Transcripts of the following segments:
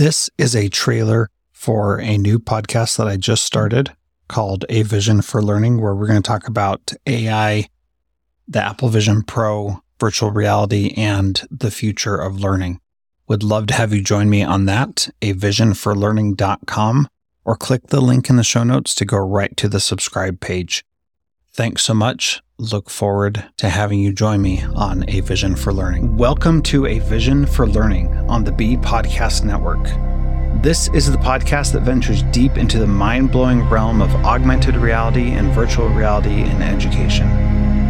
This is a trailer for a new podcast that I just started called A Vision for Learning, where we're going to talk about AI, the Apple Vision Pro, virtual reality, and the future of learning. Would love to have you join me on that, avisionforlearning.com, or click the link in the show notes to go right to the subscribe page. Thanks so much. Look forward to having you join me on A Vision for Learning. Welcome to A Vision for Learning on the B Podcast Network. This is the podcast that ventures deep into the mind blowing realm of augmented reality and virtual reality in education.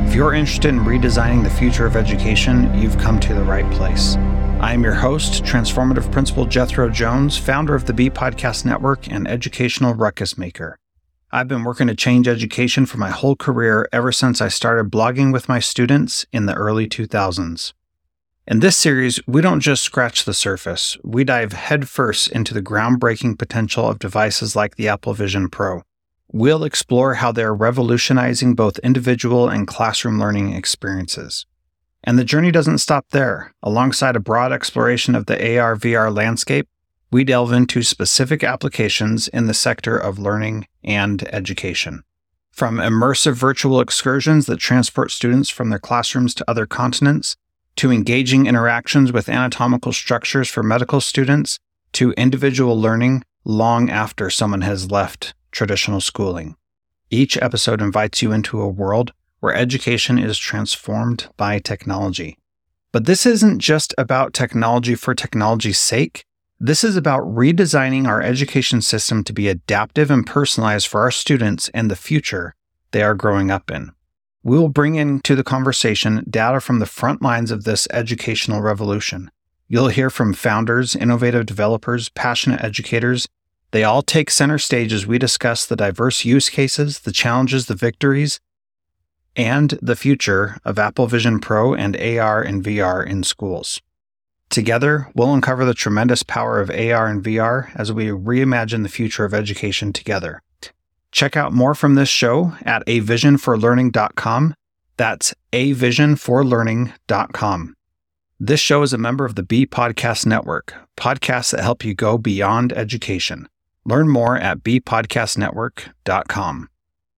If you're interested in redesigning the future of education, you've come to the right place. I am your host, Transformative Principal Jethro Jones, founder of the B Podcast Network and educational ruckus maker. I've been working to change education for my whole career ever since I started blogging with my students in the early 2000s. In this series, we don't just scratch the surface, we dive headfirst into the groundbreaking potential of devices like the Apple Vision Pro. We'll explore how they're revolutionizing both individual and classroom learning experiences. And the journey doesn't stop there. Alongside a broad exploration of the AR VR landscape, we delve into specific applications in the sector of learning and education. From immersive virtual excursions that transport students from their classrooms to other continents, to engaging interactions with anatomical structures for medical students, to individual learning long after someone has left traditional schooling. Each episode invites you into a world where education is transformed by technology. But this isn't just about technology for technology's sake. This is about redesigning our education system to be adaptive and personalized for our students and the future they are growing up in. We will bring into the conversation data from the front lines of this educational revolution. You'll hear from founders, innovative developers, passionate educators. They all take center stage as we discuss the diverse use cases, the challenges, the victories, and the future of Apple Vision Pro and AR and VR in schools. Together, we'll uncover the tremendous power of AR and VR as we reimagine the future of education together. Check out more from this show at avisionforlearning.com. That's avisionforlearning.com. This show is a member of the B Podcast Network, podcasts that help you go beyond education. Learn more at bpodcastnetwork.com.